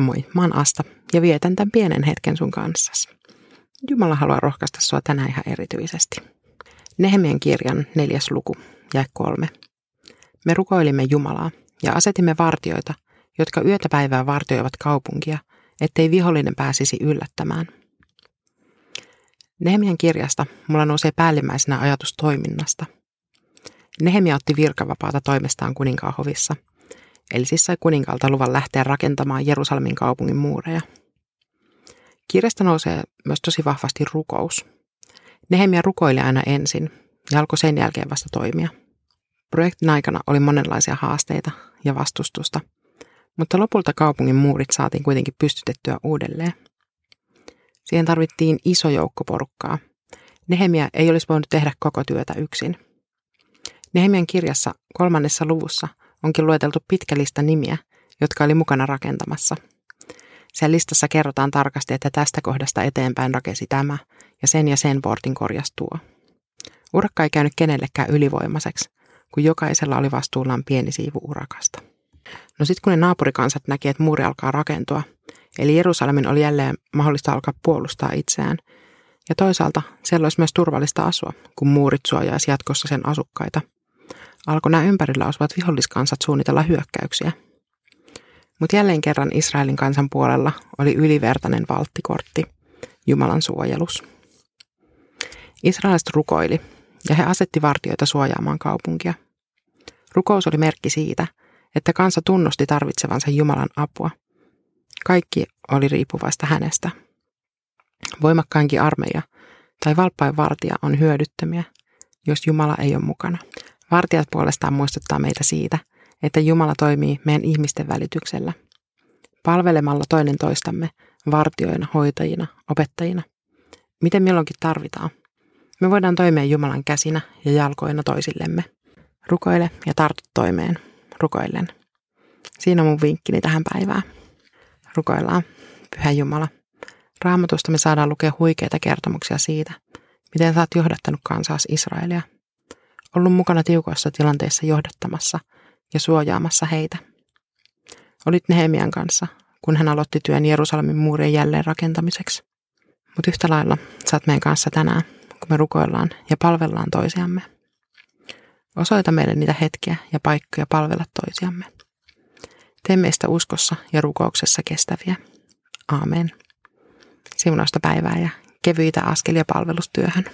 Moi, mä oon Asta ja vietän tämän pienen hetken sun kanssasi. Jumala haluaa rohkaista sua tänään ihan erityisesti. Nehemien kirjan neljäs luku, ja kolme. Me rukoilimme Jumalaa ja asetimme vartioita, jotka yötä päivää vartioivat kaupunkia, ettei vihollinen pääsisi yllättämään. Nehemien kirjasta mulla nousee päällimmäisenä ajatus toiminnasta. Nehemia otti virkavapaata toimestaan kuninkaan hovissa – eli siis sai kuninkaalta luvan lähteä rakentamaan Jerusalemin kaupungin muureja. Kirjasta nousee myös tosi vahvasti rukous. Nehemia rukoili aina ensin ja alkoi sen jälkeen vasta toimia. Projektin aikana oli monenlaisia haasteita ja vastustusta, mutta lopulta kaupungin muurit saatiin kuitenkin pystytettyä uudelleen. Siihen tarvittiin iso joukko porukkaa. Nehemia ei olisi voinut tehdä koko työtä yksin. Nehemian kirjassa kolmannessa luvussa onkin lueteltu pitkä lista nimiä, jotka oli mukana rakentamassa. Sen listassa kerrotaan tarkasti, että tästä kohdasta eteenpäin rakensi tämä ja sen ja sen portin korjas tuo. Urakka ei käynyt kenellekään ylivoimaiseksi, kun jokaisella oli vastuullaan pieni siivu urakasta. No sitten kun ne naapurikansat näki, että muuri alkaa rakentua, eli Jerusalemin oli jälleen mahdollista alkaa puolustaa itseään, ja toisaalta siellä olisi myös turvallista asua, kun muurit suojaisi jatkossa sen asukkaita – alkoi nämä ympärillä asuvat viholliskansat suunnitella hyökkäyksiä. Mutta jälleen kerran Israelin kansan puolella oli ylivertainen valttikortti, Jumalan suojelus. Israelist rukoili ja he asetti vartioita suojaamaan kaupunkia. Rukous oli merkki siitä, että kansa tunnusti tarvitsevansa Jumalan apua. Kaikki oli riippuvaista hänestä. Voimakkainkin armeija tai valppain vartija on hyödyttömiä, jos Jumala ei ole mukana. Vartijat puolestaan muistuttaa meitä siitä, että Jumala toimii meidän ihmisten välityksellä. Palvelemalla toinen toistamme, vartioina, hoitajina, opettajina. Miten milloinkin tarvitaan. Me voidaan toimia Jumalan käsinä ja jalkoina toisillemme. Rukoile ja tartu toimeen. Rukoillen. Siinä on mun vinkkini tähän päivään. Rukoillaan. Pyhä Jumala. Raamatusta me saadaan lukea huikeita kertomuksia siitä, miten sä oot johdattanut kansaas Israelia – ollut mukana tiukoissa tilanteissa johdattamassa ja suojaamassa heitä. Olit Nehemian kanssa, kun hän aloitti työn Jerusalemin muurien jälleen rakentamiseksi. Mutta yhtä lailla saat meidän kanssa tänään, kun me rukoillaan ja palvellaan toisiamme. Osoita meille niitä hetkiä ja paikkoja palvella toisiamme. Tee meistä uskossa ja rukouksessa kestäviä. Aamen. Siunausta päivää ja kevyitä askelia palvelustyöhön.